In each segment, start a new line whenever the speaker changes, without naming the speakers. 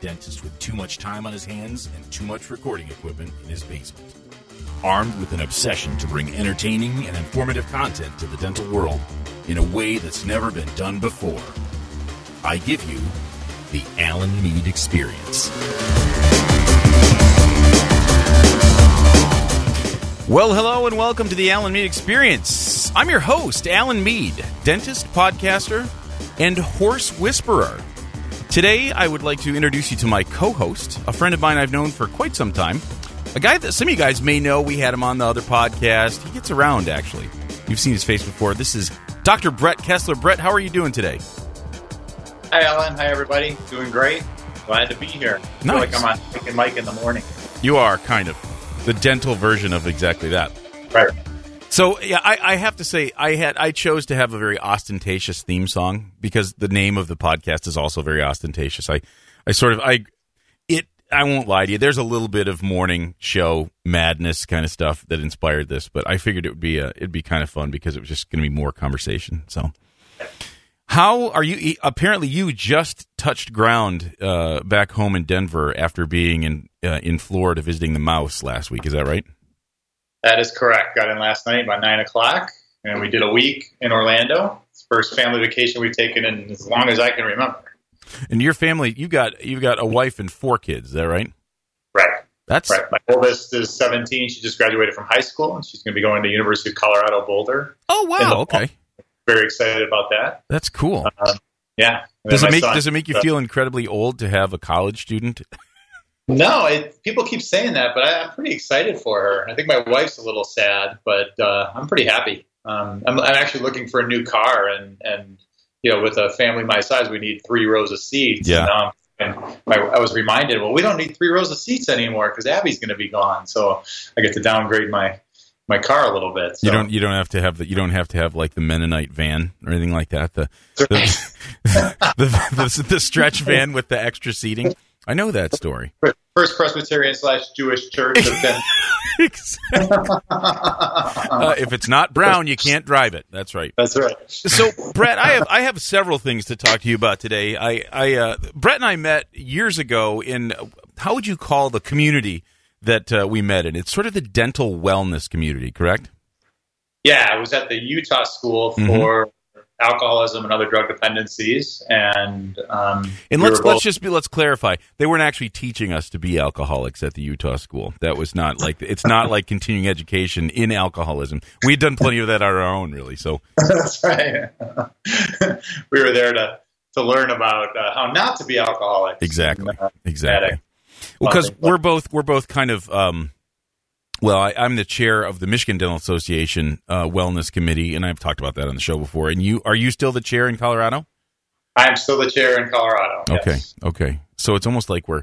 dentist with too much time on his hands and too much recording equipment in his basement. Armed with an obsession to bring entertaining and informative content to the dental world in a way that's never been done before, I give you the Alan Mead Experience. Well, hello and welcome to the Alan Mead Experience. I'm your host, Alan Mead, dentist, podcaster, and horse whisperer. Today, I would like to introduce you to my co host, a friend of mine I've known for quite some time. A guy that some of you guys may know. We had him on the other podcast. He gets around, actually. You've seen his face before. This is Dr. Brett Kessler. Brett, how are you doing today?
Hi, Alan. Hi, everybody. Doing great. Glad to be here. I feel like I'm on Mike and Mike in the morning.
You are, kind of. The dental version of exactly that.
Right.
So yeah, I, I have to say I had I chose to have a very ostentatious theme song because the name of the podcast is also very ostentatious. I I sort of I it I won't lie to you. There's a little bit of morning show madness kind of stuff that inspired this, but I figured it would be a it'd be kind of fun because it was just going to be more conversation. So. How are you? Apparently, you just touched ground uh, back home in Denver after being in uh, in Florida visiting the mouse last week. Is that right?
That is correct. Got in last night by 9 o'clock, and we did a week in Orlando. It's the first family vacation we've taken in as long as I can remember.
And your family, you got you've got a wife and four kids. Is that right?
Right.
That's
Right. My oldest is 17. She just graduated from high school, and she's going to be going to University of Colorado Boulder.
oh wow. Okay,
Very excited about that.
that's cool.
Yeah.
Does it make
son-
Does it make you
uh,
feel incredibly old to have a college student?
No, it, people keep saying that, but I, I'm pretty excited for her. I think my wife's a little sad, but uh, I'm pretty happy. Um, I'm, I'm actually looking for a new car, and and you know, with a family my size, we need three rows of seats.
Yeah.
And, um, and my, I was reminded, well, we don't need three rows of seats anymore because Abby's going to be gone. So I get to downgrade my my car a little bit. So.
You don't you don't have to have the you don't have to have like the Mennonite van or anything like that. The the, the, the, the stretch van with the extra seating. I know that story.
First Presbyterian slash Jewish church. of
uh, if it's not brown, you can't drive it. That's right.
That's right.
So, Brett, I have I have several things to talk to you about today. I, I uh, Brett and I met years ago in how would you call the community that uh, we met in? It's sort of the dental wellness community, correct?
Yeah, I was at the Utah School for alcoholism and other drug dependencies, and um,
And let's let's just be let's clarify. They weren't actually teaching us to be alcoholics at the Utah school. That was not like it's not like continuing education in alcoholism. We'd done plenty of that on our own, really. So
That's right. we were there to to learn about uh, how not to be alcoholics.
Exactly.
And, uh,
exactly.
Addict.
Well, because we're both we're both kind of um, well, I, I'm the chair of the Michigan Dental Association uh, Wellness Committee, and I've talked about that on the show before. And you are you still the chair in Colorado?
I'm still the chair in Colorado.
Okay,
yes.
okay. So it's almost like we're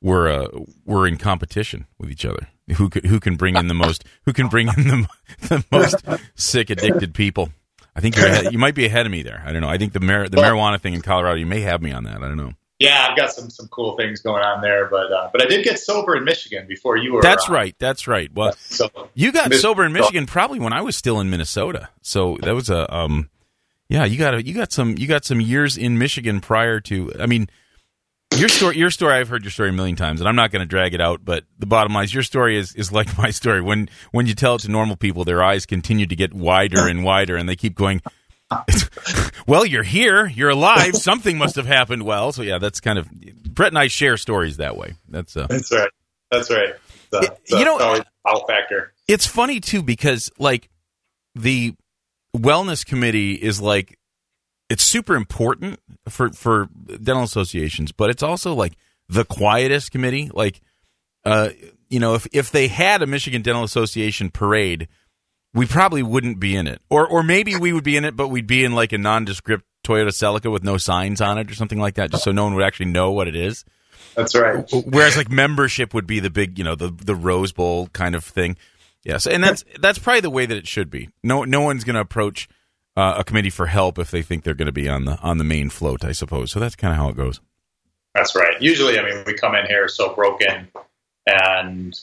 we're uh, we're in competition with each other. Who could, who can bring in the most? Who can bring in the, the most sick addicted people? I think you're ahead, you might be ahead of me there. I don't know. I think the mar- the marijuana thing in Colorado, you may have me on that. I don't know.
Yeah, I've got some some cool things going on there, but uh, but I did get sober in Michigan before you were.
That's
around.
right. That's right. Well,
So
You got sober in Michigan probably when I was still in Minnesota. So that was a um yeah, you got a, you got some you got some years in Michigan prior to I mean your story your story I've heard your story a million times and I'm not going to drag it out but the bottom line is your story is is like my story when when you tell it to normal people their eyes continue to get wider and wider and they keep going well you're here you're alive something must have happened well so yeah that's kind of Brett and I share stories that way that's uh
that's right. That's right. So,
Y-
so
you know-
always out factor.
it's funny too because like the wellness committee is like it's super important for for dental associations but it's also like the quietest committee like uh you know if if they had a Michigan Dental Association parade we probably wouldn't be in it or or maybe we would be in it but we'd be in like a nondescript Toyota Celica with no signs on it or something like that just so no one would actually know what it is
That's right.
Whereas like membership would be the big, you know, the the Rose Bowl kind of thing. Yes, and that's that's probably the way that it should be. No no one's going to approach uh, a committee for help if they think they're going to be on the on the main float, I suppose. So that's kind of how it goes.
That's right. Usually, I mean, we come in here so broken and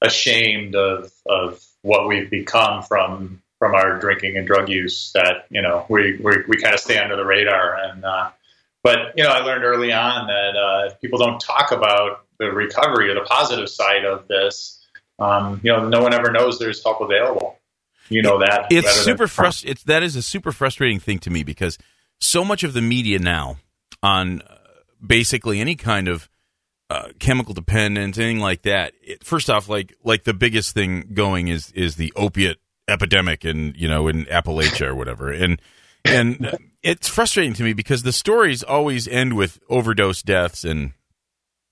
ashamed of of what we've become from from our drinking and drug use that you know we we, we kind of stay under the radar and uh, but you know, I learned early on that uh, people don't talk about the recovery or the positive side of this, um, you know, no one ever knows there's help available. You know that
it's super frust- It's that is a super frustrating thing to me because so much of the media now on uh, basically any kind of uh, chemical dependence, anything like that. It, first off, like like the biggest thing going is is the opiate epidemic in you know in Appalachia or whatever, and and it's frustrating to me because the stories always end with overdose deaths and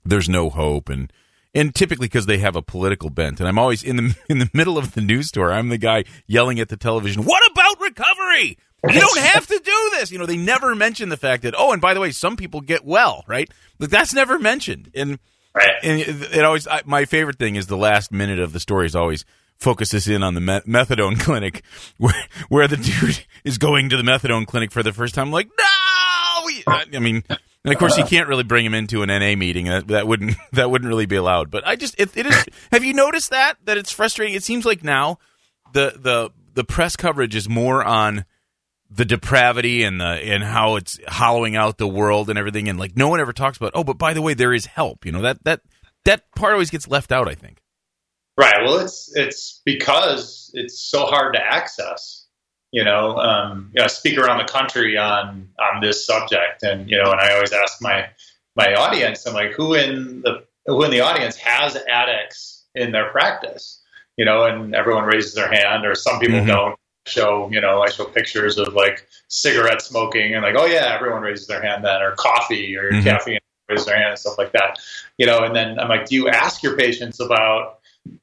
there's no hope and and typically because they have a political bent and i'm always in the in the middle of the news story i'm the guy yelling at the television what about recovery you don't have to do this. You know they never mention the fact that oh and by the way some people get well right? Like that's never mentioned. And
right.
and it, always I, my favorite thing is the last minute of the story is always focuses in on the methadone clinic where where the dude is going to the methadone clinic for the first time. Like no i mean and of course you can't really bring him into an na meeting. That, that wouldn't that wouldn't really be allowed. But i just it, it is have you noticed that that it's frustrating? It seems like now the the the press coverage is more on the depravity and the and how it's hollowing out the world and everything and like no one ever talks about oh but by the way there is help you know that that that part always gets left out i think
Right. Well, it's it's because it's so hard to access. You know, um, you know, I speak around the country on on this subject, and you know, and I always ask my my audience, I'm like, who in the who in the audience has addicts in their practice? You know, and everyone raises their hand, or some people mm-hmm. don't show. You know, I show pictures of like cigarette smoking, and like, oh yeah, everyone raises their hand then, or coffee or mm-hmm. caffeine raises their hand and stuff like that. You know, and then I'm like, do you ask your patients about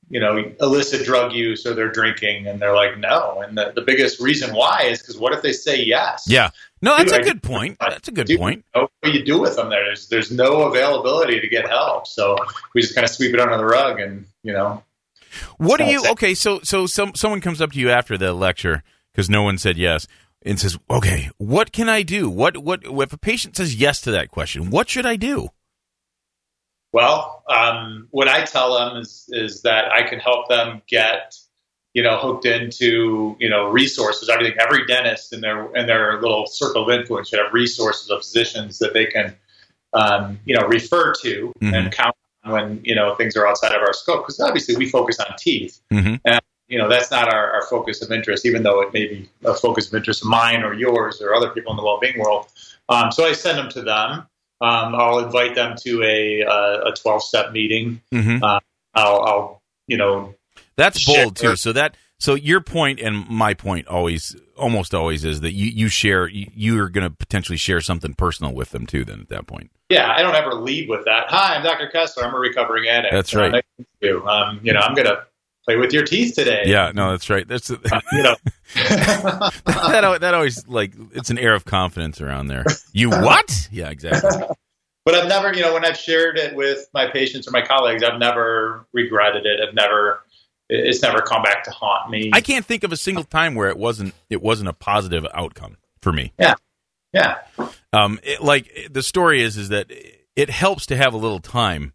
you know, illicit drug use or they're drinking, and they're like, no. And the, the biggest reason why is because what if they say yes?
Yeah. No, that's Dude, a good point. That's a good
Dude,
point.
You know what you do with them there? There's there's no availability to get help, so we just kind of sweep it under the rug, and you know.
What do you? Okay, so so some someone comes up to you after the lecture because no one said yes and says, "Okay, what can I do? What what if a patient says yes to that question? What should I do?"
Well, um, what I tell them is is that I can help them get you know hooked into you know resources. Everything every dentist in their in their little circle of influence should have resources of physicians that they can um, you know refer to mm-hmm. and count when you know things are outside of our scope. Because obviously we focus on teeth. Mm-hmm. And, you know that's not our, our, focus of interest, even though it may be a focus of interest of mine or yours or other people in the well-being world. Um, so I send them to them, um, I'll invite them to a uh, a twelve step meeting. Mm-hmm. Uh, I'll, I'll, you know,
that's bold too. So that so your point and my point always almost always is that you you share you are going to potentially share something personal with them too. Then at that point,
yeah, I don't ever lead with that. Hi, I'm Dr. Kessler. I'm a recovering addict.
That's right.
Um, you know, I'm going to play with your teeth today.
Yeah, no, that's right. That's uh, you know that that always like it's an air of confidence around there. You what? Yeah, exactly.
but I've never, you know, when I've shared it with my patients or my colleagues, I've never regretted it. I've never it's never come back to haunt me.
I can't think of a single time where it wasn't it wasn't a positive outcome for me.
Yeah. Yeah.
Um it, like the story is is that it helps to have a little time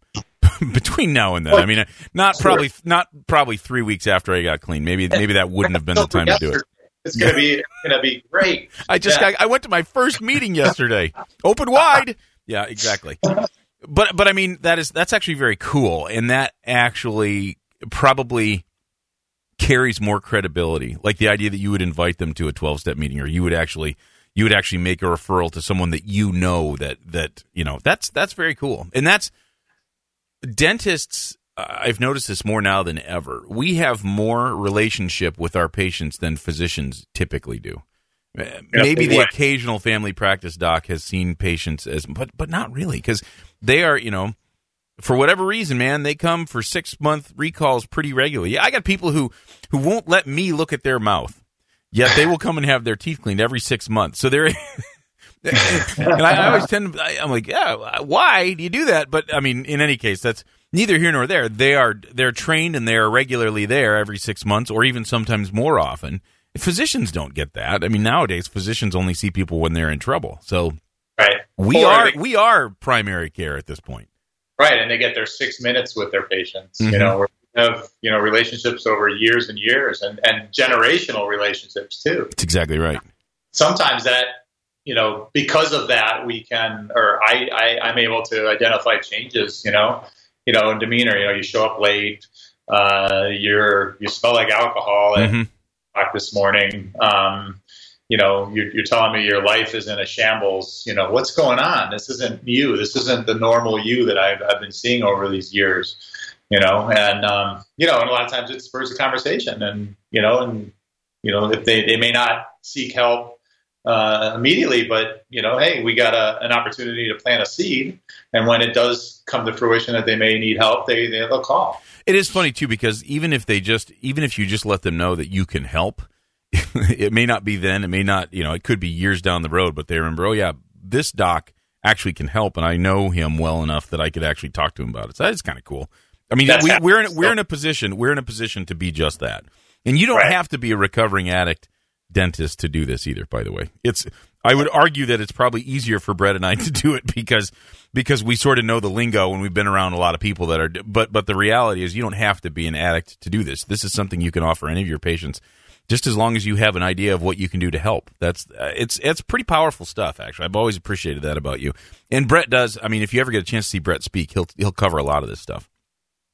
between now and then. I mean, not probably not probably three weeks after I got clean. Maybe maybe that wouldn't have been the time to do it.
It's gonna be it's gonna be great.
I just yeah. got, I went to my first meeting yesterday. Open wide. Yeah, exactly. But but I mean that is that's actually very cool, and that actually probably carries more credibility. Like the idea that you would invite them to a twelve step meeting, or you would actually you would actually make a referral to someone that you know that that you know that's that's very cool, and that's dentists I've noticed this more now than ever. We have more relationship with our patients than physicians typically do. Eh, maybe the occasional family practice doc has seen patients as, but but not really because they are, you know, for whatever reason, man, they come for six month recalls pretty regularly. Yeah, I got people who who won't let me look at their mouth, yet they will come and have their teeth cleaned every six months. So they're. and I, I always tend to, I, I'm like, yeah, why do you do that? But I mean, in any case, that's neither here nor there. They are they're trained and they are regularly there every six months, or even sometimes more often. Physicians don't get that. I mean, nowadays physicians only see people when they're in trouble. So,
right,
we or are they, we are primary care at this point.
Right, and they get their six minutes with their patients. Mm-hmm. You know, have you know relationships over years and years, and and generational relationships too.
That's exactly right.
Sometimes that you know, because of that, we can, or I, I, I'm able to identify changes, you know, you know, in demeanor. You know, you show up late, uh, you're you smell like alcohol at mm-hmm. this morning. Um, you know, you're, you're, telling me your life is in a shambles. You know, what's going on? This isn't you. This isn't the normal you that I've, I've been seeing over these years. You know, and um, you know, and a lot of times it spurs a conversation, and you know, and you know, if they they may not seek help uh, immediately, but you know, hey, we got a, an opportunity to plant a seed, and when it does come to fruition that they may need help, they they'll call.
It is funny too because even if they just even if you just let them know that you can help, it may not be then, it may not, you know, it could be years down the road, but they remember, oh yeah, this doc actually can help, and I know him well enough that I could actually talk to him about it. So that is kind of cool. I mean, we, are in we're in a position we're in a position to be just that, and you don't right. have to be a recovering addict dentist to do this either. By the way, it's I would argue that it's probably easier for Brett and I to do it because because we sort of know the lingo and we've been around a lot of people that are. But but the reality is you don't have to be an addict to do this. This is something you can offer any of your patients just as long as you have an idea of what you can do to help. That's uh, it's it's pretty powerful stuff. Actually, I've always appreciated that about you. And Brett does. I mean, if you ever get a chance to see Brett speak, he'll he'll cover a lot of this stuff.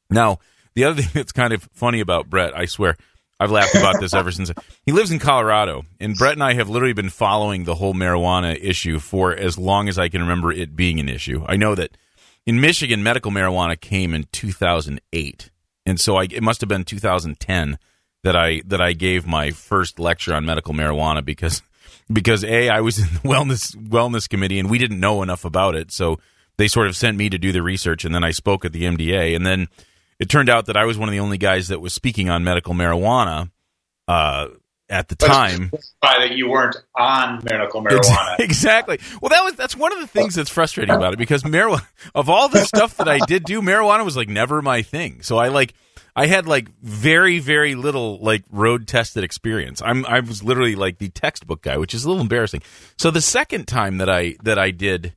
Now, the other thing that's kind of funny about Brett, I swear, I've laughed about this ever since he lives in Colorado, and Brett and I have literally been following the whole marijuana issue for as long as I can remember it being an issue. I know that in Michigan, medical marijuana came in 2008, and so I, it must have been 2010 that I that I gave my first lecture on medical marijuana because because a I was in the wellness wellness committee and we didn't know enough about it, so they sort of sent me to do the research, and then I spoke at the MDA, and then it turned out that I was one of the only guys that was speaking on medical marijuana. Uh, at the time
that you weren't on medical marijuana
exactly well that was that's one of the things that's frustrating about it because marijuana of all the stuff that i did do marijuana was like never my thing so i like I had like very very little like road tested experience. I'm I was literally like the textbook guy, which is a little embarrassing. So the second time that I that I did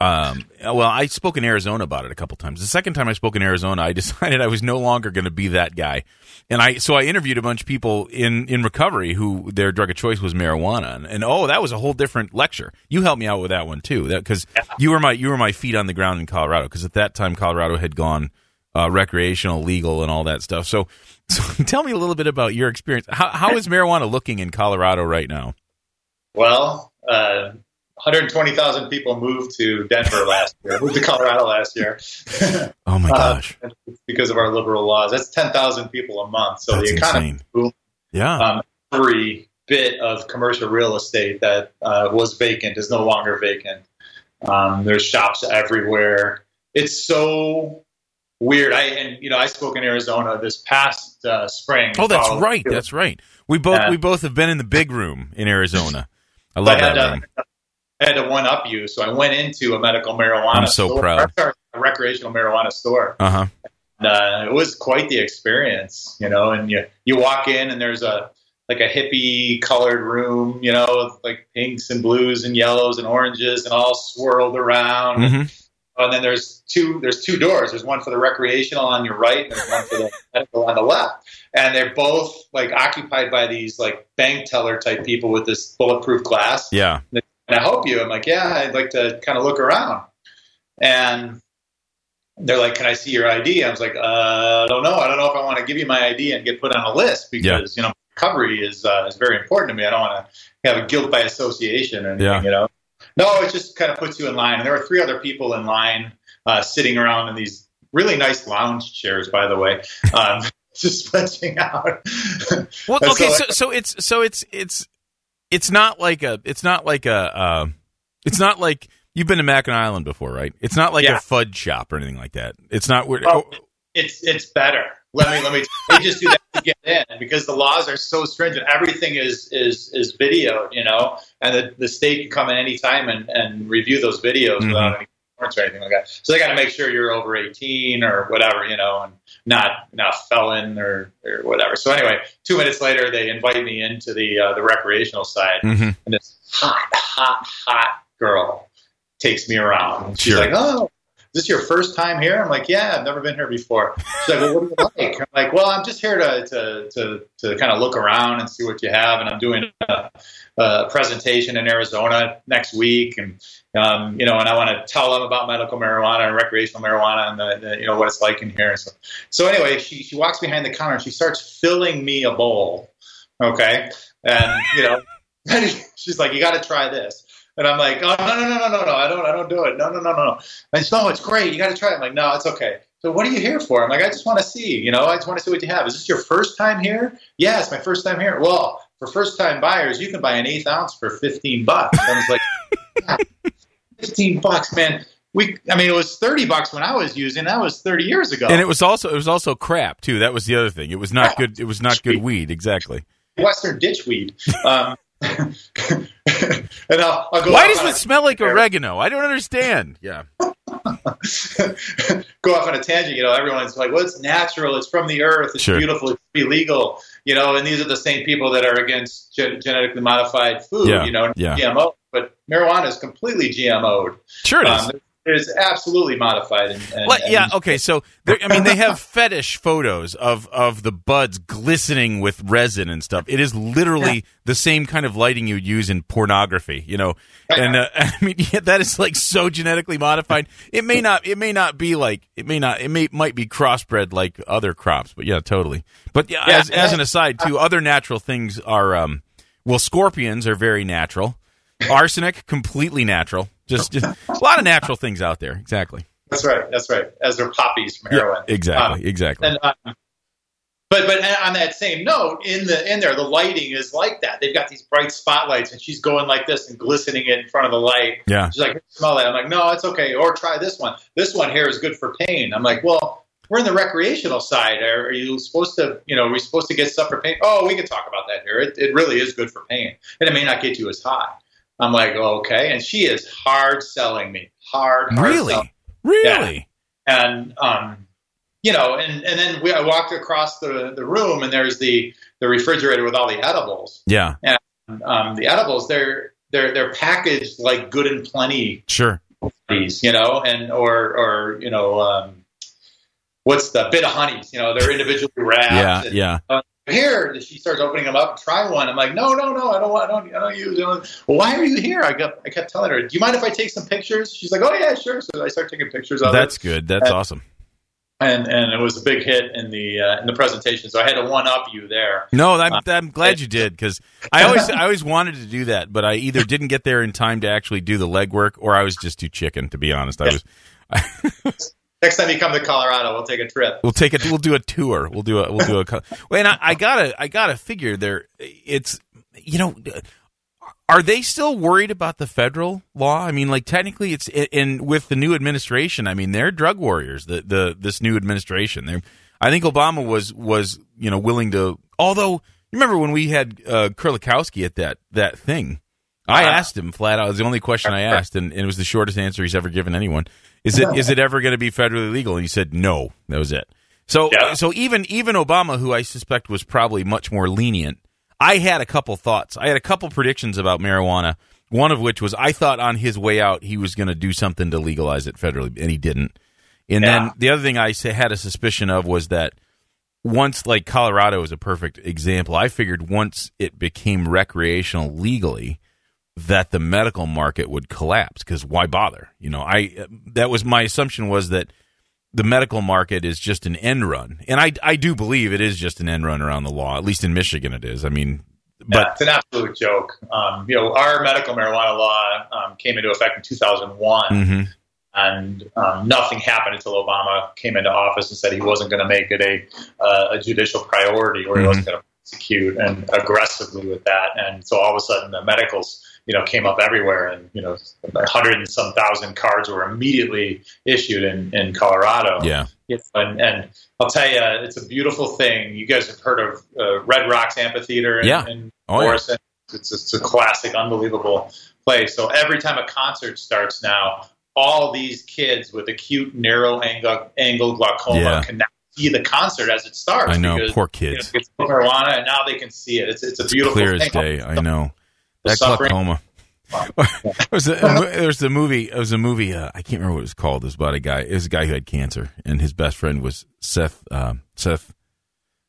um well, I spoke in Arizona about it a couple times. The second time I spoke in Arizona, I decided I was no longer going to be that guy. And I so I interviewed a bunch of people in in recovery who their drug of choice was marijuana. And, and oh, that was a whole different lecture. You helped me out with that one too. Cuz you were my you were my feet on the ground in Colorado because at that time Colorado had gone uh, recreational, legal, and all that stuff. So, so tell me a little bit about your experience. How, how is marijuana looking in Colorado right now?
Well, uh, 120,000 people moved to Denver last year, moved to Colorado last year.
oh my uh, gosh! Uh,
because of our liberal laws, that's 10,000 people a month. So
that's
the economy,
boom. Yeah. Um,
every bit of commercial real estate that uh, was vacant is no longer vacant. Um, there's shops everywhere. It's so weird. I and you know I spoke in Arizona this past uh, spring.
Oh, that's right. That's right. We both uh, we both have been in the big room in Arizona. I love I that
to,
room.
I had to one up you, so I went into a medical marijuana.
I'm so
store,
proud.
A recreational marijuana store.
Uh-huh.
And, uh, it was quite the experience, you know. And you you walk in and there's a like a hippie colored room, you know, like pinks and blues and yellows and oranges and all swirled around.
Mm-hmm
and then there's two there's two doors. There's one for the recreational on your right, and there's one for the medical on the left. And they're both like occupied by these like bank teller type people with this bulletproof glass.
Yeah.
And I help you. I'm like, yeah, I'd like to kind of look around. And they're like, can I see your ID? I was like, uh, I don't know. I don't know if I want to give you my ID and get put on a list because yeah. you know recovery is uh, is very important to me. I don't want to have a guilt by association or anything, yeah. you know. No, it just kind of puts you in line. And there were three other people in line uh, sitting around in these really nice lounge chairs, by the way, um, just stretching out.
well, okay, so, so, so it's so it's it's it's not like a it's not like a uh, it's not like you've been to Mackinac Island before, right? It's not like yeah. a fudge shop or anything like that. It's not. Well,
oh, it's it's better. Let me let me. They just do that to get in because the laws are so stringent. Everything is is is videoed, you know, and the, the state can come at any time and, and review those videos mm-hmm. without any or anything like that. So they got to make sure you're over 18 or whatever, you know, and not not a felon or or whatever. So anyway, two minutes later, they invite me into the uh, the recreational side,
mm-hmm.
and this hot, hot, hot girl takes me around. She's
sure.
like, "Oh, this your first time here?" I'm like, "Yeah, I've never been here before." She's like, "Well, what do you like?" I'm like, "Well, I'm just here to to to, to kind of look around and see what you have, and I'm doing a, a presentation in Arizona next week, and um, you know, and I want to tell them about medical marijuana and recreational marijuana and the, the, you know what it's like in here." So, so anyway, she she walks behind the counter and she starts filling me a bowl, okay, and you know, she's like, "You got to try this." And I'm like, oh no no no no no no, I don't I don't do it. No no no no no. And she's, no, it's great. You got to try it. I'm like, no, it's okay. So what are you here for? I'm like, I just want to see. You know, I just want to see what you have. Is this your first time here? Yeah, it's my first time here. Well, for first time buyers, you can buy an eighth ounce for 15 bucks. I was like, yeah, 15 bucks, man. We, I mean, it was 30 bucks when I was using. That was 30 years ago.
And it was also it was also crap too. That was the other thing. It was not good. It was not good weed. Exactly.
Western ditch weed. Um, and I'll, I'll go
Why does it smell like oregano? I don't understand. Yeah.
go off on a tangent. You know, everyone's like, "Well, it's natural. It's from the earth. It's
Sure.
beautiful. It's illegal." You know, and these are the same people that are against gen- genetically modified food.
Yeah,
You know,
yeah.
GMO. But marijuana is completely GMO'd.
Sure it
um, is. It's absolutely modified. And, and,
Well, yeah,
and-
okay. So, I mean, they have fetish photos of of the buds glistening with resin and stuff. It is literally the same kind of lighting you'd use in pornography, you know. And uh, I mean, yeah, that is like so genetically modified. It may not. It may not be like. It may not. It may might be crossbred like other crops. But yeah, totally. But yeah,
Yeah,
as, as an aside, too, other natural things are. Um, well, scorpions are very natural. Arsenic, completely natural. Just, just a lot of natural things out there. Exactly.
That's right. That's right. As they're poppies from heroin.
Yeah, exactly.
Um,
exactly.
and um, but but on that same note, in the in there, the lighting is like that. They've got these bright spotlights, and she's going like this and glistening it in front of the light.
Yeah.
She's like, smell that. I'm like, no, it's okay. Or try this one. This one here is good for pain. I'm like, well, we're in the recreational side. Are, are you supposed to, you know, are we supposed to get stuff for pain? Oh, we can talk about that here. It, it really is good for pain, and it may not get you as high. I'm like, oh, okay. And she is hard selling me, hard, hard
Really?
selling
Really?
and um, you know, and and then we, I walked across the the room, and there's the the refrigerator with all the edibles.
Yeah.
And um, the edibles, they're they're they're packaged like good and plenty
Sure.
these, you know, and or or you know, um, what's the Bit-O-Honeys? You know, they're individually wrapped.
Yeah.
and-
Yeah.
Here, she starts opening them up. and Try one. I'm like, no, no, no. I don't want. I don't. I don't use. I don't. Well, why are you here? I kept. I kept telling her. Do you mind if I take some pictures? She's like, oh yeah, sure. So I start taking pictures of it
That's good. That's
Uh,
awesome.
and and it was a big hit in the uh, in the presentation. So I had to one up you there.
No, I'm, I'm glad you did because I always I always wanted to do that, but I either didn't get there in time to actually do the legwork, or I was just too chicken. To be honest, I was.
Next time you come to Colorado, we'll take a trip.
We'll take it. We'll do a tour. We'll do a. We'll do a. Well, and I, I gotta. I gotta figure there. It's you know. Are they still worried about the federal law? I mean, like technically, it's in with the new administration. I mean, they're drug warriors. The the this new administration. They're, I think Obama was was you know willing to. Although you remember when we had uh, Kerlikowske at that that thing, I asked him flat out. It was the only question I asked, and, and it was the shortest answer he's ever given anyone. Is it is it ever going to be federally legal? And he said no. That was it. So
Yeah.
so even even Obama, who I suspect was probably much more lenient, I had a couple thoughts. I had a couple predictions about marijuana. One of which was I thought on his way out he was going to do something to legalize it federally, and he didn't. And
Yeah.
then the other thing I had a suspicion of was that once, like Colorado is a perfect example. I figured once it became recreational legally, that the medical market would collapse because why bother? You know, I that was my assumption was that the medical market is just an end run, and I I do believe it is just an end run around the law. At least in Michigan, it is. I mean,
Yeah,
but
it's an absolute joke. Um, you know, our medical marijuana law um, came into effect in 2001,
mhm.
and um, nothing happened until Obama came into office and said he wasn't going to make it a uh, a judicial priority, or he
Mhm.
wasn't going to prosecute and aggressively with that. And so all of a sudden, the medicals, you know, came up everywhere, and you know, a hundred and some thousand cards were immediately issued in in Colorado.
yeah,
Yes, and, and I'll tell you, it's a beautiful thing. You guys have heard of uh, Red Rocks Amphitheater in,
Yeah.
in
Oh, yeah.
It's, it's a classic, unbelievable place. So every time a concert starts now, all these kids with acute narrow angle, angle glaucoma
Yeah.
can now see the concert as it starts.
I know,
because,
poor
you know,
kids.
it's marijuana, and now they can see it. It's, it's a
It's
beautiful
clear
thing.
as day. I know
The
that
suffering.
glaucoma. it was a, there was a movie. It was a movie. Uh, I can't remember what it was called. It was about a guy. It was a guy who had cancer, and his best friend was Seth. Uh, Seth.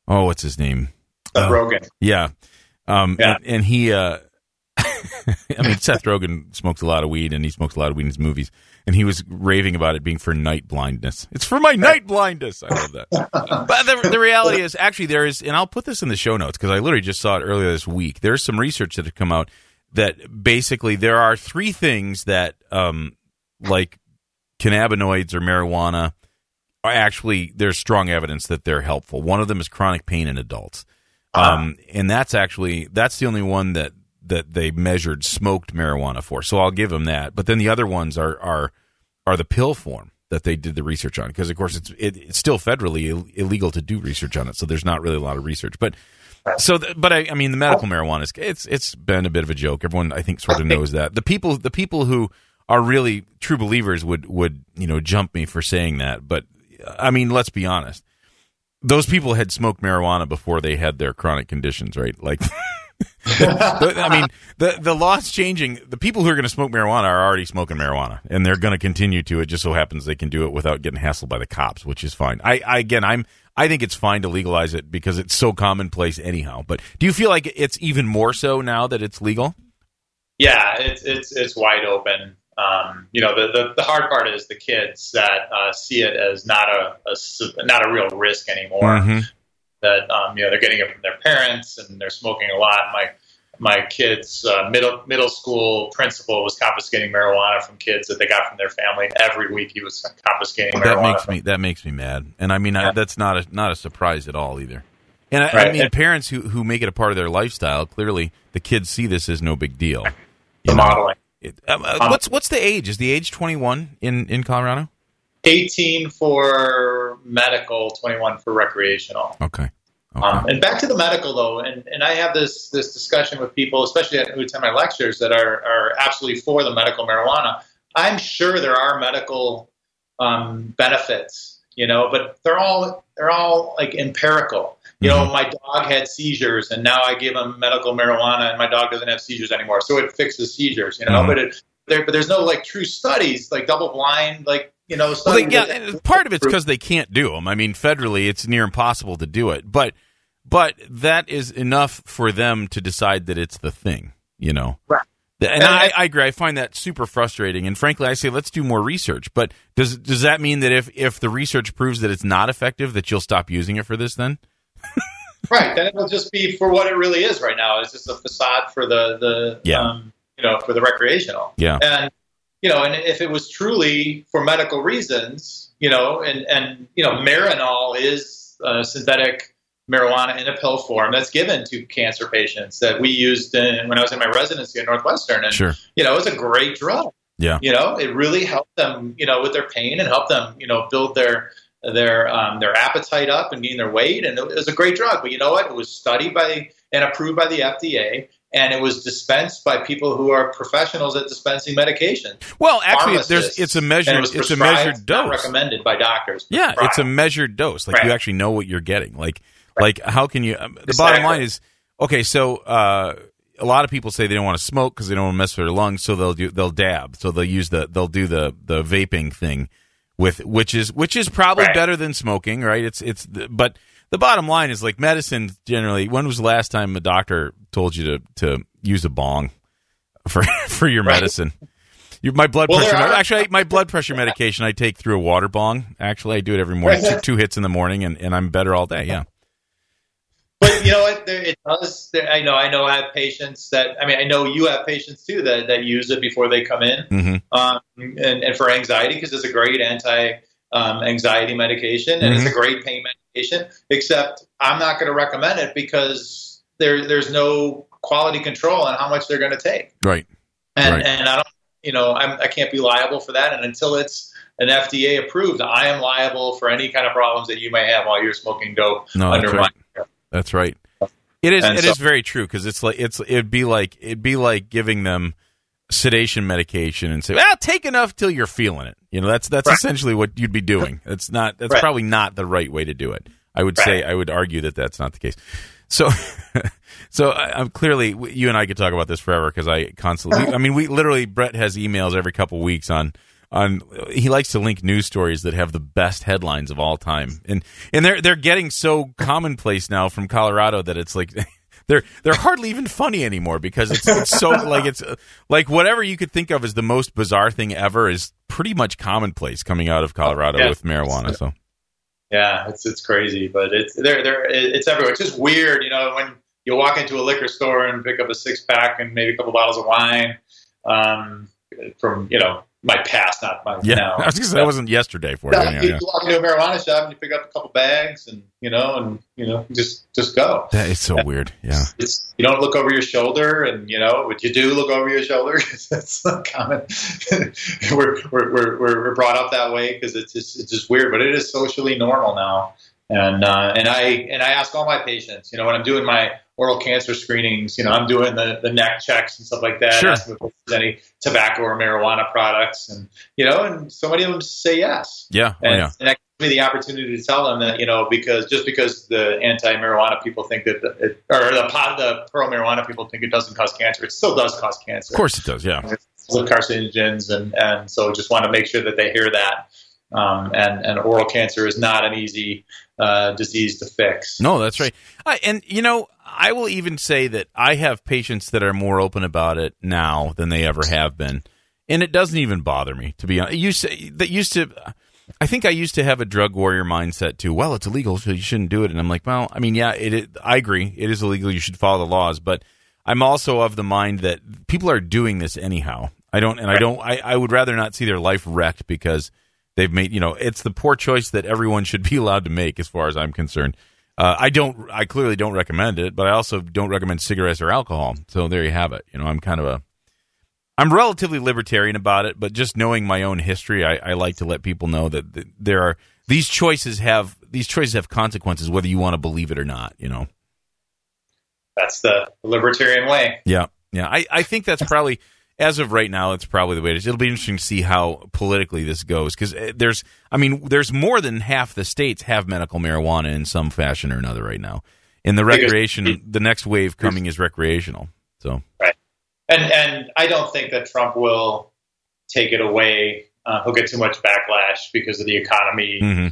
Oh, what's his name?
Seth uh, Rogen.
Yeah. Um, yeah. And, and he. Uh, I mean, Seth Rogen smokes a lot of weed, and he smokes a lot of weed in his movies. And he was raving about it being for night blindness. It's for my night blindness. I love that. but the, the reality is, actually, there is, and I'll put this in the show notes because I literally just saw it earlier this week. There's some research that had come out that basically there are three things that, um, like cannabinoids or marijuana, are actually there's strong evidence that they're helpful. One of them is chronic pain in adults, uh-huh. um, and that's actually that's the only one that that they measured smoked marijuana for. So I'll give them that. But then the other ones are are are the pill form that they did the research on because of course it's it, it's still federally Ill- illegal to do research on it. So there's not really a lot of research, but so, th- but I, I, mean, the medical marijuana is it's it's been a bit of a joke. Everyone, I think, sort of knows that. The people, the people who are really true believers would would you know jump me for saying that. But I mean, let's be honest. Those people had smoked marijuana before they had their chronic conditions, right? Like. I mean, the the law's changing. The people who are going to smoke marijuana are already smoking marijuana, and they're going to continue to. It just so happens they can do it without getting hassled by the cops, which is fine. I, I again, I'm I think it's fine to legalize it because it's so commonplace anyhow. But do you feel like it's even more so now that it's legal?
Yeah, it's it's it's wide open. Um, you know, the, the, the hard part is the kids that uh, see it as not a, a, not a real risk anymore. Mm-hmm. That um, you know they're getting it from their parents and they're smoking a lot. My my kid's uh, middle middle school principal was confiscating marijuana from kids that they got from their family. Every week he was confiscating.
That makes me that makes me mad, and I mean yeah. I, that's not a not a surprise at all either. And I, right. I mean, and, parents who who make it a part of their lifestyle clearly the kids see this as no big deal.
The modeling.
It, um, uh, um, what's what's the age? Is the age twenty one in in Colorado?
Eighteen for medical, twenty one for recreational.
Okay.
Okay. Um, and back to the medical though, and, and I have this this discussion with people, especially at, who attend my lectures, that are are absolutely for the medical marijuana. I'm sure there are medical um, benefits, you know, but they're all they're all like empirical. You know, mm-hmm. my dog had seizures, and now I give him medical marijuana, and my dog doesn't have seizures anymore, so it fixes seizures. You know, mm-hmm. but it, there, but there's no like true studies, like double blind, like you know, well,
they, yeah, part of it's because they can't do them. I mean, federally, it's near impossible to do it, but but that is enough for them to decide that it's the thing. You know,
right.
And, and I, I, agree. I find that super frustrating. And frankly, I say let's do more research. But does does that mean that if if the research proves that it's not effective, that you'll stop using it for this? Then,
right? Then it will just be for what it really is right now. It's just a facade for the the
yeah. Um,
you know for the recreational.
Yeah.
And you know, and if it was truly for medical reasons, you know, and and you know, Marinol is a synthetic marijuana in a pill form that's given to cancer patients that we used in, when I was in my residency at Northwestern, and
sure.
you know, it's a great drug.
Yeah,
you know, it really helped them, you know, with their pain and helped them, you know, build their their um, their appetite up and gain their weight, and it was a great drug. But you know what? It was studied by and approved by the FDA and it was dispensed by people who are professionals at dispensing medication.
Well, actually, there's it's a measured it it's a measured dose
recommended by doctors.
Yeah, it's a measured dose. Like right. you actually know what you're getting. Like right. like how can you? Um, the exactly. bottom line is okay. So uh, a lot of people say they don't want to smoke because they don't want to mess with their lungs, so they'll do they'll dab. So they'll use the they'll do the the vaping thing with which is which is probably right. better than smoking, right? It's it's but the bottom line is like medicine generally. When was the last time a doctor told you to to use a bong for for your right. medicine? You, my blood well, pressure. Are, actually, my blood pressure medication I take through a water bong. Actually, I do it every morning, two, two, hits in the morning, and, and I'm better all day. Yeah.
But you know what? There, it does. There, I know. I know. I have patients that. I mean, I know you have patients too that, that use it before they come in,
mm-hmm.
um, and, and for anxiety because it's a great anti um, anxiety medication and mm-hmm. it's a mm-hmm. great pain medication. Except I'm not going to recommend it because there there's no quality control on how much they're going to take.
Right.
And
right.
and I don't you know I'm, I can't be liable for that. And until it's an FDA approved, I am liable for any kind of problems that you may have while you're smoking dope
no, under that's right. That's right. It is. And it so, is very true because it's like it's it'd be like it'd be like giving them sedation medication and say, "Well, take enough till you're feeling it." You know, that's that's right. essentially what you'd be doing. It's not. That's right. probably not the right way to do it. I would right. say. I would argue that that's not the case. So, so uh, I, am clearly you and I could talk about this forever because I constantly. I mean, we literally Brett has emails every couple weeks on on. He likes to link news stories that have the best headlines of all time, and and they're they're getting so commonplace now from Colorado that it's like. They're they're hardly even funny anymore because it's, it's so like it's like whatever you could think of as the most bizarre thing ever is pretty much commonplace coming out of Colorado
yeah.
with marijuana. So
yeah, it's it's crazy, but it's there there it's everywhere. It's just weird, you know, when you walk into a liquor store and pick up a six pack and maybe a couple bottles of wine um, from you know my past, not my
yeah.
now.
I was gonna say that wasn't yesterday for you.
Yeah, you walk into a marijuana shop and you pick up a couple bags and you know and you know just just go.
That is so weird. Yeah,
it's you don't look over your shoulder and you know what you do look over your shoulder. That's common. we're, we're we're we're brought up that way because it's just it's just weird, but it is socially normal now. And uh, and I and I ask all my patients, you know, when I'm doing my oral cancer screenings, you know, I'm doing the, the neck checks and stuff like that.
Sure.
Asking if there's any tobacco or marijuana products, and you know, and so many of them say yes.
Yeah, oh,
and,
oh, yeah.
and that gives me the opportunity to tell them that you know because just because the anti-marijuana people think that it, or the the pro marijuana people think it doesn't cause cancer, it still does cause cancer.
Of course, it does. Yeah,
it's carcinogens, and and so just want to make sure that they hear that. Um, and and oral cancer is not an easy uh, disease to fix.
No, that's right. I, and you know, I will even say that I have patients that are more open about it now than they ever have been, and it doesn't even bother me to be honest. You say that used to. I think I used to have a drug warrior mindset too. Well, it's illegal, so you shouldn't do it. And I'm like, well, I mean, yeah, it, it, I agree. It is illegal. You should follow the laws. But I'm also of the mind that people are doing this anyhow. I don't, and I don't. I, I would rather not see their life wrecked because they've made. You know, it's the poor choice that everyone should be allowed to make, as far as I'm concerned. Uh, I don't. I clearly don't recommend it, but I also don't recommend cigarettes or alcohol. So there you have it. You know, I'm kind of a I'm relatively libertarian about it, but just knowing my own history, I, I like to let people know that, that there are these choices have these choices have consequences, whether you want to believe it or not. You know,
that's the libertarian way.
Yeah, yeah. I, I think that's probably as of right now, it's probably the way it is. It'll be interesting to see how politically this goes because there's, I mean, there's more than half the states have medical marijuana in some fashion or another right now. In the recreation, the next wave coming is recreational. So
right and and I don't think that Trump will take it away. Uh, he'll get too much backlash because of the economy mm-hmm.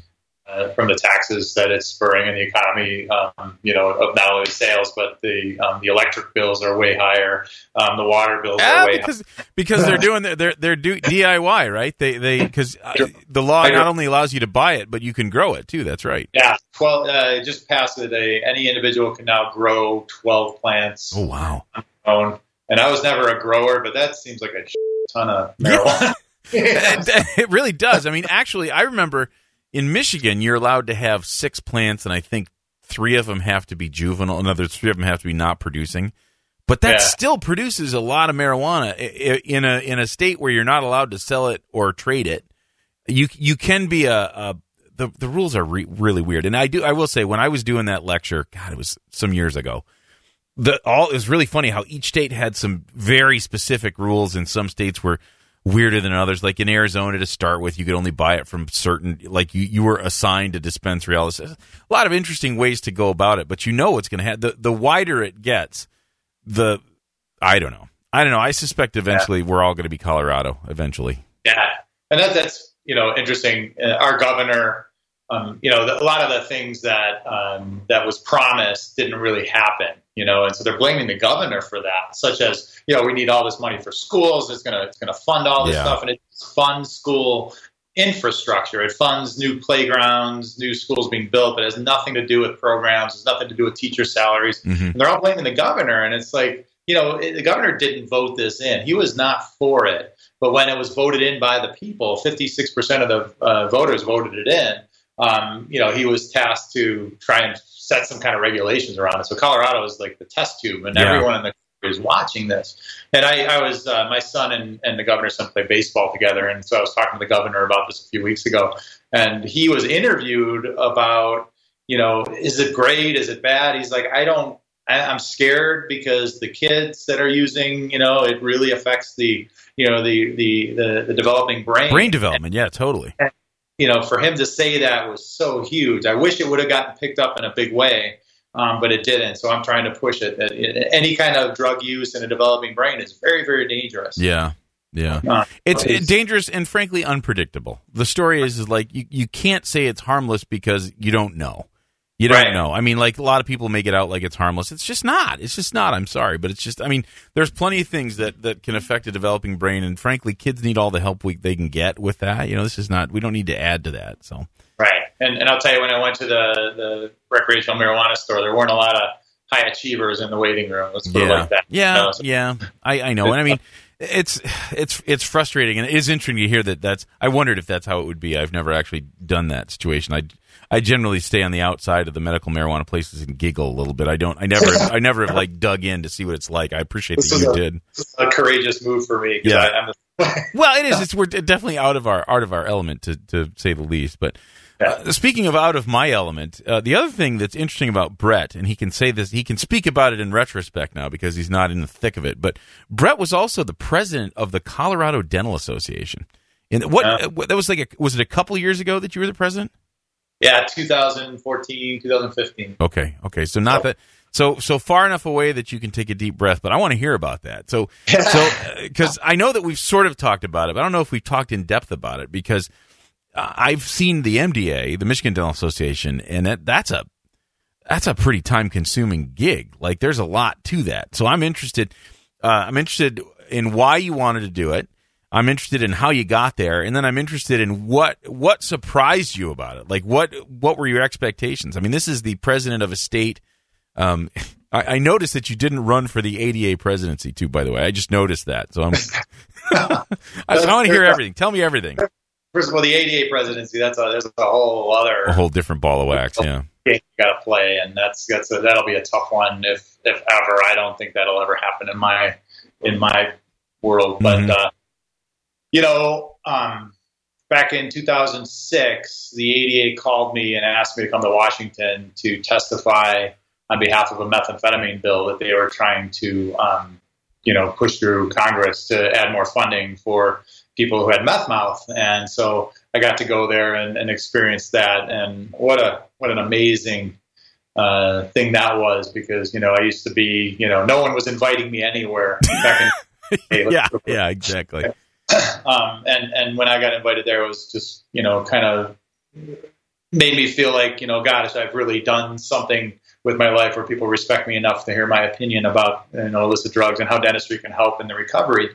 Uh, from the taxes that it's spurring in the economy. Um, you know, of not only sales but the um, the electric bills are way higher. Um, the water bills
ah,
are way
because because they're doing their they're, they're do, DIY right. They they because uh, the law not only allows you to buy it but you can grow it too. That's right.
Yeah. Well, uh, just passed it. A, any individual can now grow twelve plants.
Oh wow.
Own. And I was never a grower, but that seems like a ton of marijuana.
it really does. I mean, actually, I remember in Michigan, you're allowed to have six plants, and I think three of them have to be juvenile. Another three of them have to be not producing. But that yeah. still produces a lot of marijuana in a in a state where you're not allowed to sell it or trade it. You you can be a, a the the rules are re- really weird. And I do I will say when I was doing that lecture, God, it was some years ago the all is really funny how each state had some very specific rules and some states were weirder than others. Like in arizona to start with you could only buy it from certain like you, you were assigned a dispensary all this. A lot of interesting ways to go about it but you know what's going to happen the, the wider it gets the i don't know. I don't know. I suspect eventually yeah. we're all going to be colorado eventually.
Yeah. And that, that's you know interesting. Uh, our governor um, you know, the, a lot of the things that um, that was promised didn't really happen. You know, and so they're blaming the governor for that, such as you know, we need all this money for schools. It's gonna it's gonna fund all this yeah. stuff, and it funds school infrastructure. It funds new playgrounds, new schools being built, but it has nothing to do with programs. It's nothing to do with teacher salaries. Mm-hmm. And they're all blaming the governor, and it's like you know, the governor didn't vote this in. He was not for it. But when it was voted in by the people, 56% of the uh, voters voted it in um, you know, he was tasked to try and set some kind of regulations around it. So Colorado is like the test tube, and yeah. everyone in the country is watching this. And I, I was, uh, my son and, and the governor's son play baseball together, and so I was talking to the governor about this a few weeks ago, and he was interviewed about, you know, is it great? Is it bad? He's like, I don't. I, I'm scared because the kids that are using, you know, it really affects the, you know, the the the, the developing brain.
Brain development, yeah, totally.
And, you know, for him to say that was so huge. I wish it would have gotten picked up in a big way. um, but it didn't. So I'm trying to push it. That any kind of drug use in a developing brain is very, very dangerous.
Yeah. Yeah.
Uh,
It's
it's-
dangerous and frankly unpredictable. The story is, is like you, you can't say it's harmless because you don't know. You don't
Right.
know. I mean, like a lot of people make it out like it's harmless. It's just not. It's just not. I'm sorry, but it's just. I mean, there's plenty of things that that can affect a developing brain, and frankly, kids need all the help we they can get with that. You know, this is not. We don't need to add to that. So
Right. And, and I'll tell you, when I went to the, the recreational marijuana store, there weren't a lot of high achievers in the waiting room. Let's put it
yeah,
like that.
yeah,
You know, so-
yeah. I, I know, and I mean, it's it's it's frustrating, and it is interesting to hear that. That's I wondered if that's how it would be. I've never actually done that situation. I I generally stay on the outside of the medical marijuana places and giggle a little bit. I don't. I never. I never have like dug in to see what it's like. I appreciate
This
that you
a-
did.
A courageous move for me.
Yeah.
I, I'm the,
Well, it is. It's we're definitely out of our out of our element to to say the least. But uh, speaking of out of my element, uh, the other thing that's interesting about Brett, and he can say this, he can speak about it in retrospect now because he's not in the thick of it. But Brett was also the president of the Colorado Dental Association. And what
Yeah.
uh, that was like? A, was it a couple years ago that you were the president?
Yeah, 2014, 2015.
Okay, okay. So not that. So so far enough away that you can take a deep breath, but I want to hear about that. So so because I know that we've sort of talked about it, but I don't know if we've talked in depth about it because uh, I've seen the MDA, the Michigan Dental Association, and that, that's a that's a pretty time consuming gig. Like there's a lot to that. So I'm interested. Uh, I'm interested in why you wanted to do it. I'm interested in how you got there, and then I'm interested in what what surprised you about it. Like what what were your expectations? I mean, this is the president of a state. Um, I, I noticed that you didn't run for the ADA presidency too. By the way, I just noticed that. So I'm. I, want to hear everything. Tell me everything.
First of all, the ADA presidency, that's a, there's a whole other
A whole different ball of wax. Yeah.
game you got to play, and that's that's a, that'll be a tough one if if ever. I don't think that'll ever happen in my in my world. But
Mhm.
uh, you know, um, back in 2006, the ADA called me and asked me to come to Washington to testify on behalf of a methamphetamine bill that they were trying to um, you know push through Congress to add more funding for people who had meth mouth, and so I got to go there and, and experience that. And what a what an amazing uh, thing that was because you know I used to be you know no one was inviting me anywhere back in
Yeah. Yeah. Exactly.
um, and and when I got invited there, it was just you know kind of made me feel like you know gosh I've really done something with my life where people respect me enough to hear my opinion about you know illicit drugs and how dentistry can help in the recovery.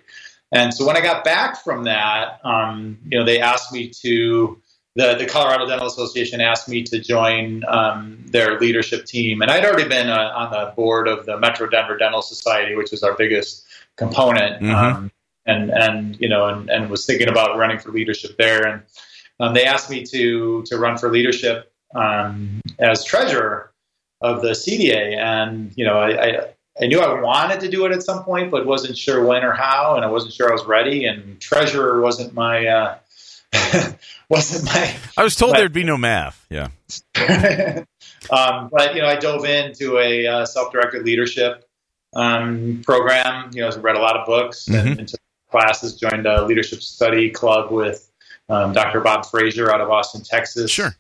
And so when I got back from that, um, you know, they asked me to the the Colorado Dental Association asked me to join um, their leadership team, and I'd already been uh, on the board of the Metro Denver Dental Society, which is our biggest component.
Mhm.
Um, and and you know, and, and was thinking about running for leadership there, and um, they asked me to to run for leadership um, as treasurer of the CDA, and you know, I, I I knew I wanted to do it at some point, but wasn't sure when or how, and I wasn't sure I was ready. And treasurer wasn't my uh, wasn't my.
I was told
But-
there'd be no math. Yeah.
um, but you know, I dove into a uh, self-directed leadership um, program. You know, I read a lot of books
Mhm.
and, and took classes. Joined a leadership study club with um, Dr. Bob Frazier out of Austin, Texas.
Sure.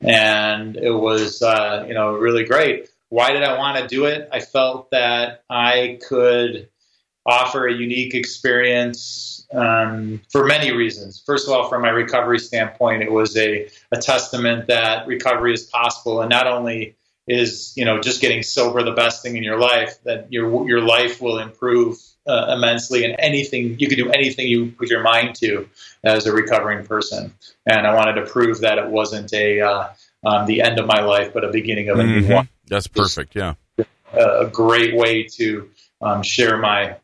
and it was uh, you know really great. Why did I want to do it? I felt that I could offer a unique experience um, for many reasons. First of all, from my recovery standpoint, it was a, a testament that recovery is possible, and not only is you know just getting sober the best thing in your life, that your your life will improve uh, immensely, and anything you can do anything you put your mind to as a recovering person. And I wanted to prove that it wasn't a uh, um, the end of my life, but a beginning of a new
Mhm.
one
That's perfect. Yeah.
a a great way to um, share my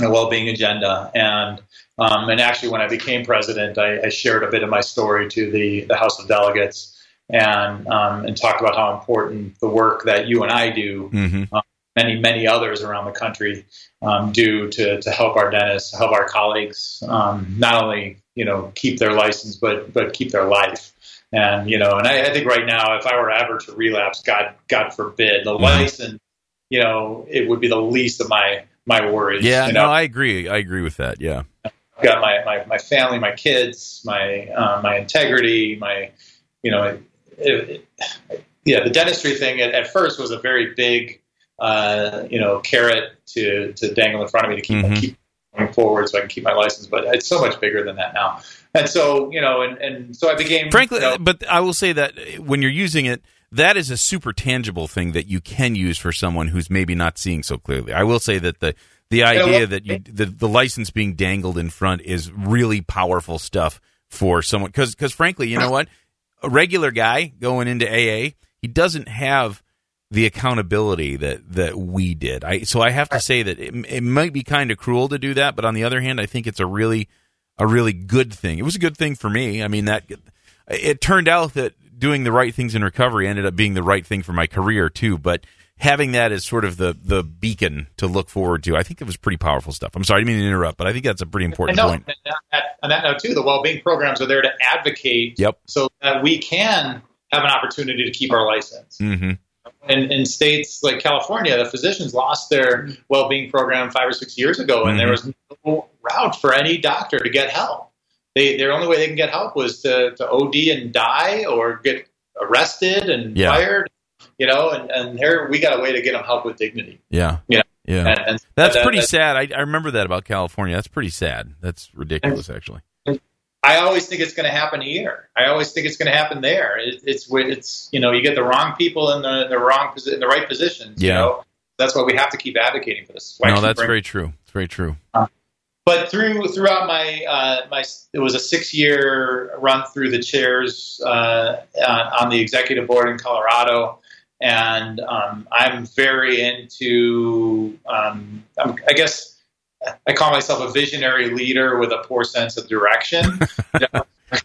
my well-being agenda. And um, and actually, when I became president, I, I shared a bit of my story to the the House of Delegates and um, and talked about how important the work that you and I do,
hmm
many many others around the country, um, do to to help our dentists, help our colleagues, um, not only you know keep their license, but but keep their life. And you know, and I, I think right now, if I were ever to relapse, God God forbid, the
Mhm.
license, you know, it would be the least of my my worries.
Yeah.
you
No. I agree. I agree with that. Yeah.
I've got my, my, my family, my kids, my uh, my integrity, my you know, it, it, yeah, the dentistry thing at, at first was a very big, uh, you know, carrot to, to dangle in front of me to keep,
Mhm.
keep going forward so I can keep my license. But it's so much bigger than that now. And so, you know, and, and so I became,
Frankly,
you know,
but I will say that when you're using it, that is a super tangible thing that you can use for someone who's maybe not seeing so clearly. I will say that the the
know
idea that you the, the license being dangled in front is really powerful stuff for someone because because frankly, you know what, a regular guy going into AA, he doesn't have the accountability that that we did. I so I have to say that it, it might be kind of cruel to do that, but on the other hand, I think it's a really a really good thing. It was a good thing for me. I mean that it turned out that doing the right things in recovery ended up being the right thing for my career too, but having that as sort of the the beacon to look forward to, I think it was pretty powerful stuff. I'm sorry, I didn't mean to interrupt, but I think that's a pretty important point.
and that, and that now too, the well-being programs are there to advocate
Yep.
so that we can have an opportunity to keep our license.
hmm
in, in states like California, the physicians lost their well-being program five or six years ago, and there was no route for any doctor to get help. They, their only way they can get help was to, to OD and die, or get arrested and
Yeah.
fired. You know, and, and here we got a way to get them help with dignity.
Yeah.
Yeah.
Yeah.
And, and
That's
that-
pretty
that-
sad. I, I remember that about California. That's pretty sad. That's ridiculous, actually.
I always think it's going to happen here. I always think it's going to happen there. It, it's it's you know you get the wrong people in the the wrong in the right positions. You
Yeah.
know? That's why we have to keep advocating for this. Why
No, that's very true. It's very true.
but through throughout my uh, my it was a six year run through the chairs uh, on, on the executive board in Colorado, and um, I'm very into um, I'm, I guess I call myself a visionary leader with a poor sense of direction. You know,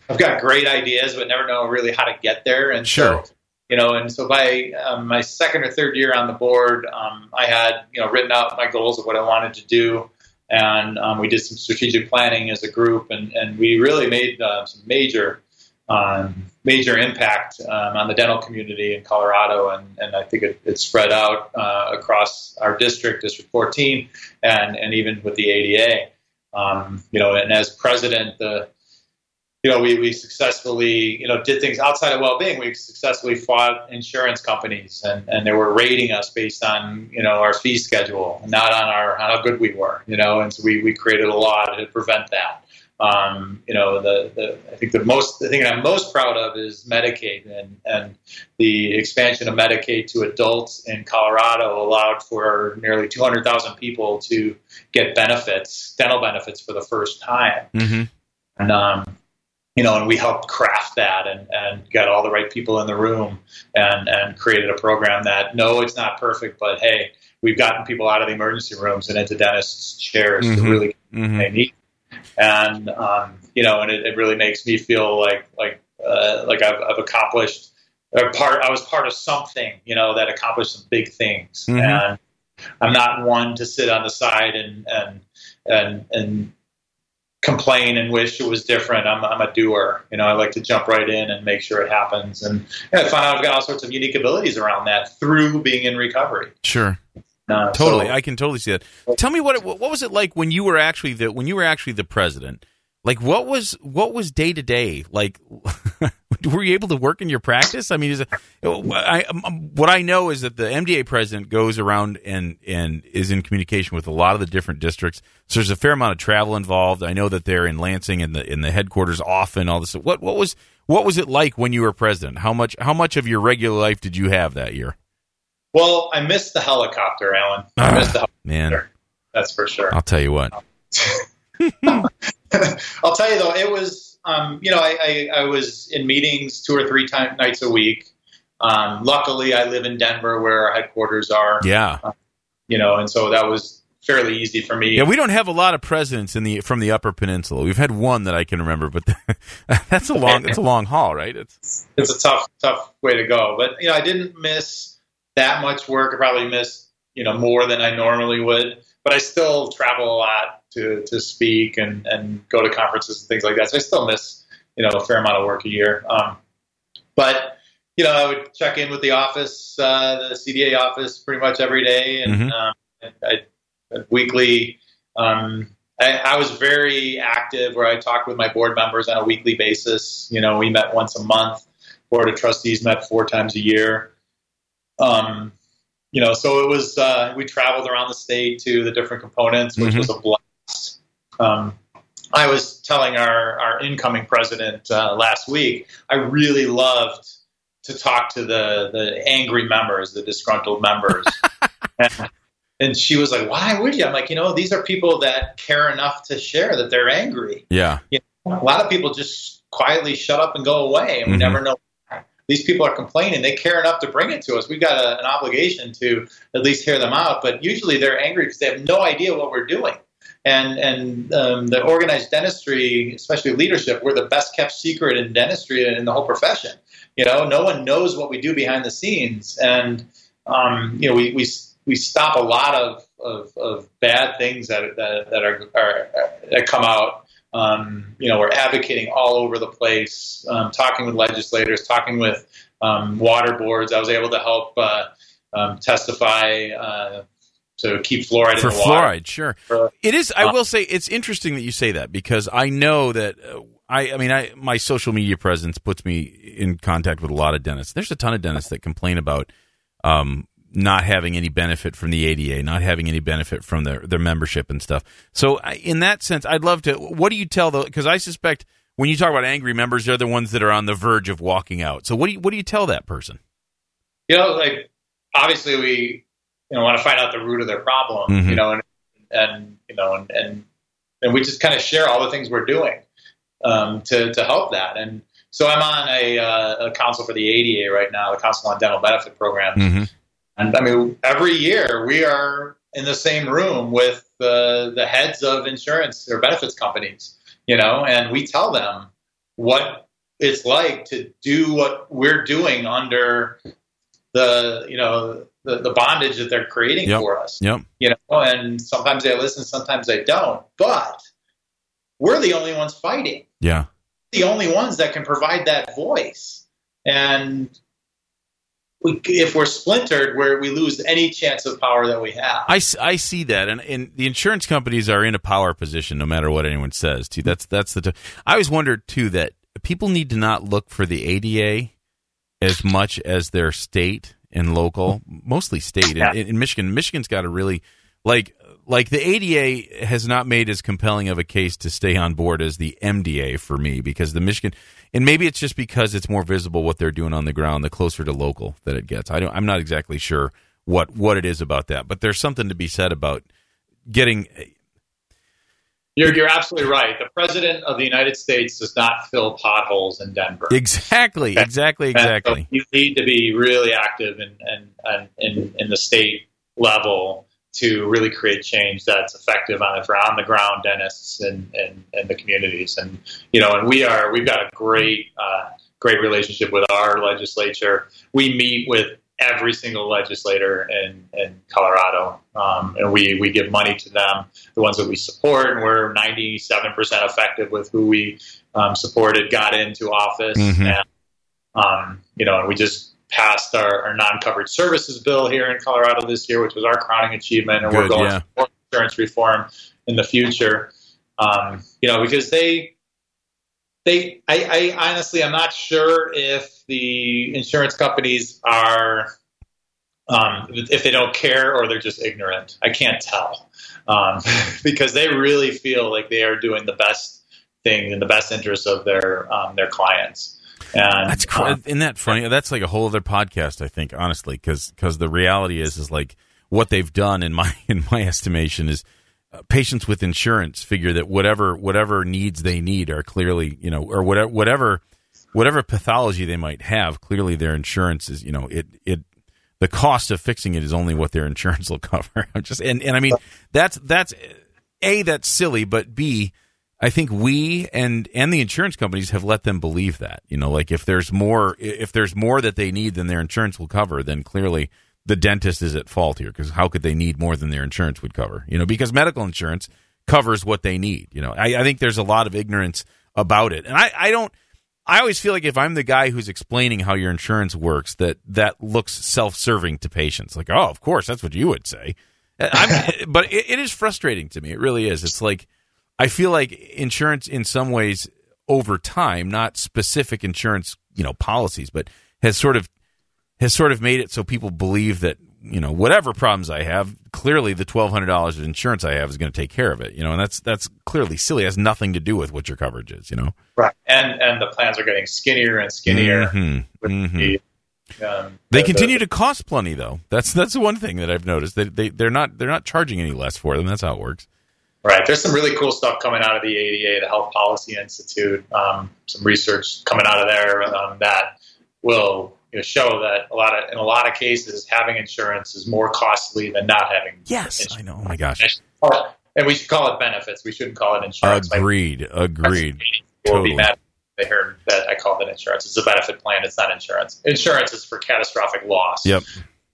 I've got great ideas, but never know really how to get there, and
Sure.
so you know, and so by um, my second or third year on the board, um, I had you know written out my goals of what I wanted to do, and um, we did some strategic planning as a group, and, and we really made uh, some major um, major impact um, on the dental community in Colorado, and, and I think it, it spread out uh, across our district, District 14, and and even with the ADA. Um, you know, and as president, the you know, we, we successfully, you know, did things outside of well-being. We successfully fought insurance companies, and, and they were rating us based on, you know, our fee schedule, not on our on how good we were, you know. And so we, we created a law to prevent that. Um, you know, the, the I think the most the thing that I'm most proud of is Medicaid, and and the expansion of Medicaid to adults in Colorado allowed for nearly 200,000 people to get benefits, dental benefits, for the first time.
hmm
And um, you know, and we helped craft that and, and got all the right people in the room and, and created a program that no, it's not perfect, but hey, we've gotten people out of the emergency rooms and into dentists' chairs
Mhm.
to really
hmm
they need. And um, you know, and it, it really makes me feel like like uh, like I've, I've accomplished a part. I was part of something, you know, that accomplished some big things.
Mhm.
And I'm not one to sit on the side and and and and complain and wish it was different. I'm, I'm a doer. You know, I like to jump right in and make sure it happens. And I found out I've got all sorts of unique abilities around that through being in recovery.
Sure.
Uh,
Totally,
so-
I can totally see that. Tell me what it, what was it like when you were actually the when you were actually the president? Like what was what was day to day like? were you able to work in your practice? I mean, is it, I, um, what I know is that the MDA president goes around and and is in communication with a lot of the different districts. So there's a fair amount of travel involved. I know that they're in Lansing in the in the headquarters often. All this. What what was what was it like when you were president? How much how much of your regular life did you have that year?
Well, I missed the helicopter, Alan. I missed the
Man,
helicopter. That's for sure.
I'll tell you what.
I'll tell you though, it was um, you know I, I, I was in meetings two or three times nights a week. Um, luckily, I live in Denver, where our headquarters are.
Yeah.
You know, and so that was fairly easy for me.
Yeah, we don't have a lot of presidents in the from the Upper Peninsula. We've had one that I can remember, but that's a long it's a long haul, right? It's
it's a tough tough way to go. But you know, I didn't miss that much work. I probably missed you know more than I normally would. But I still travel a lot to to speak and and go to conferences and things like that. So I still miss you know a fair amount of work a year. Um, but you know, I would check in with the office, uh, the CDA office, pretty much every day, and
Mhm.
um, I, I, weekly. Um, I, I was very active, where I talked with my board members on a weekly basis. You know, we met once a month, board of trustees met four times a year. Um, you know, so it was uh, we traveled around the state to the different components, which
Mhm.
was a blast. Um, I was telling our our incoming president uh, last week, I really loved to talk to the the angry members, the disgruntled members. and, and she was like, "Why would you?" I'm like, "You know, these are people that care enough to share that they're angry.
Yeah.
A lot of people just quietly shut up and go away, and we
Mhm.
never know. These people are complaining. They care enough to bring it to us. We've got a, an obligation to at least hear them out. But usually they're angry because they have no idea what we're doing. And and um, the organized dentistry, especially leadership, we're the best kept secret in dentistry and in the whole profession. You know, no one knows what we do behind the scenes, and um, you know, we, we we stop a lot of, of, of bad things that that, that are, are that come out. Um, you know, we're advocating all over the place, um, talking with legislators, talking with um, water boards. I was able to help uh, um, testify uh, to keep fluoride
For
in the water.
fluoride, sure.
For-
It is. I
Uh,
will say it's interesting that you say that because I know that uh, I. I mean, I my social media presence puts me in contact with a lot of dentists. There's a ton of dentists that complain about um, not having any benefit from the ADA, not having any benefit from their their membership and stuff. So, in that sense, I'd love to. What do you tell the? Because I suspect when you talk about angry members, they're the ones that are on the verge of walking out. So, what do you what do you tell that person?
you know, like obviously we you know want to find out the root of their problem,
Mhm.
you know, and and you know, and and, and we just kind of share all the things we're doing um, to to help that. And so I'm on a, uh, a council for the ADA right now, the Council on Dental Benefit Programs,
Mm-hmm.
And I mean every year we are in the same room with the the heads of insurance or benefits companies, you know, and we tell them what it's like to do what we're doing under the you know the, the bondage that they're creating
Yep.
for us
Yep.
you know and sometimes they listen sometimes they don't but we're the only ones fighting
Yeah.
the only ones that can provide that voice and we, if we're splintered where we lose any chance of power that we have
I, I see that, and, and the insurance companies are in a power position no matter what anyone says. Too. That's that's the. T- I always wondered too that people need to not look for the ADA as much as their state and local, mostly state.
Yeah.
In, in Michigan, Michigan's got a really like like the ADA has not made as compelling of a case to stay on board as the MDA for me because the Michigan and maybe it's just because it's more visible what they're doing on the ground the closer to local that it gets. I don't I'm not exactly sure what what it is about that, but there's something to be said about getting
you're, you're absolutely right. The president of the united states does not fill potholes in denver.
Exactly exactly
And so
exactly
you need to be really active in, in, in, in the state level to really create change that's effective on for on the ground dentists and in, in, the communities. And you know, and we are we've got a great uh, great relationship with our legislature. We meet with every single legislator in, in Colorado, um, and we, we give money to them, the ones that we support, and we're 97% effective with who we um, supported, got into office,
Mhm.
and um, you know, and we just passed our, our non-covered services bill here in Colorado this year, which was our crowning achievement, and we're going
yeah.
for insurance reform in the future. Um, you know, because they they I, I honestly I'm not sure if the insurance companies are um, if they don't care or they're just ignorant. I can't tell um, because they really feel like they are doing the best thing in the best interest of their um, their clients. And
That's cr-
um,
isn't that funny? That's like a whole other podcast, I think, honestly, because because the reality is is like what they've done in my in my estimation is uh, patients with insurance figure that whatever whatever needs they need are clearly you know or whatever whatever whatever pathology they might have clearly their insurance is you know it it the cost of fixing it is only what their insurance will cover. Just and and I mean that's that's a that's silly, but b I think we and and the insurance companies have let them believe that. You know, like if there's more if there's more that they need than their insurance will cover, then clearly the dentist is at fault here because how could they need more than their insurance would cover? You know, because medical insurance covers what they need. You know, I, I think there's a lot of ignorance about it, and I, I don't. I always feel like if I'm the guy who's explaining how your insurance works, that that looks self-serving to patients. Like, oh, of course, that's what you would say. Uh, I'm, but it, it is frustrating to me. It really is. It's like I feel like insurance, in some ways, over time, not specific insurance you know policies, but has sort of has sort of made it so people believe that you know whatever problems I have, clearly the twelve hundred dollars of insurance I have is going to take care of it. You know, and that's that's clearly silly. It has nothing to do with what your coverage is. You know,
right? And and the plans are getting skinnier and skinnier. Mm-hmm. Mm-hmm.
The, um, they the, continue the, to cost plenty, though. That's that's the one thing that I've noticed. They they they're not they're not charging any less for them. That's how it works.
Right. There's some really cool stuff coming out of the ADA, the Health Policy Institute. Um, some research coming out of there um, that will you know, show that a lot of in a lot of cases having insurance is more costly than not having.
Yes,
insurance.
I know. Oh my gosh.
And we should call it benefits. We shouldn't call it insurance.
Agreed. Agreed.
Totally. Will be mad they heard that I called it insurance. It's a benefit plan. It's not insurance. Insurance is for catastrophic loss.
Yep.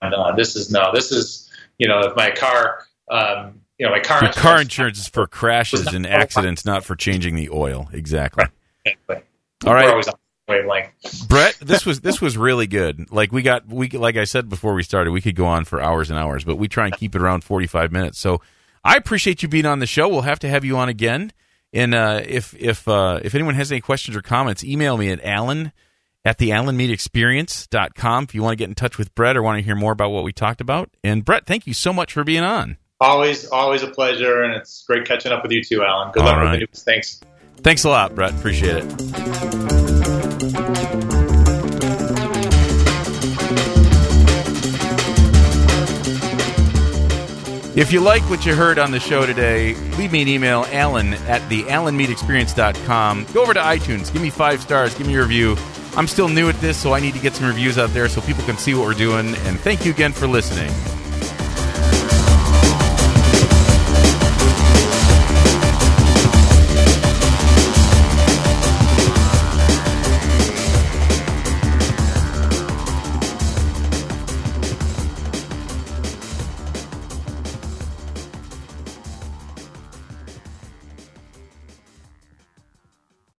And uh, this is no. This is you know if my car. Um, you know, my car.
Insurance, car insurance is for crashes and accidents, not for changing the oil. Exactly.
Right.
All right. Brett, this was this was really good. Like we got we like I said before we started, we could go on for hours and hours, but we try and keep it around forty five minutes. So I appreciate you being on the show. We'll have to have you on again. And uh, if if uh, if anyone has any questions or comments, email me at Alan at the AlanMeadExperience.com if you want to get in touch with Brett or want to hear more about what we talked about. And Brett, thank you so much for being on.
Always, always a pleasure, and it's great catching up with you too, Alan. Good All luck right. with the news. Thanks.
Thanks a lot, Brett. Appreciate it. If you like what you heard on the show today, leave me an email, alan at the alanmeadexperience.com. Go over to iTunes, give me five stars, give me a review. I'm still new at this, so I need to get some reviews out there so people can see what we're doing. And thank you again for listening.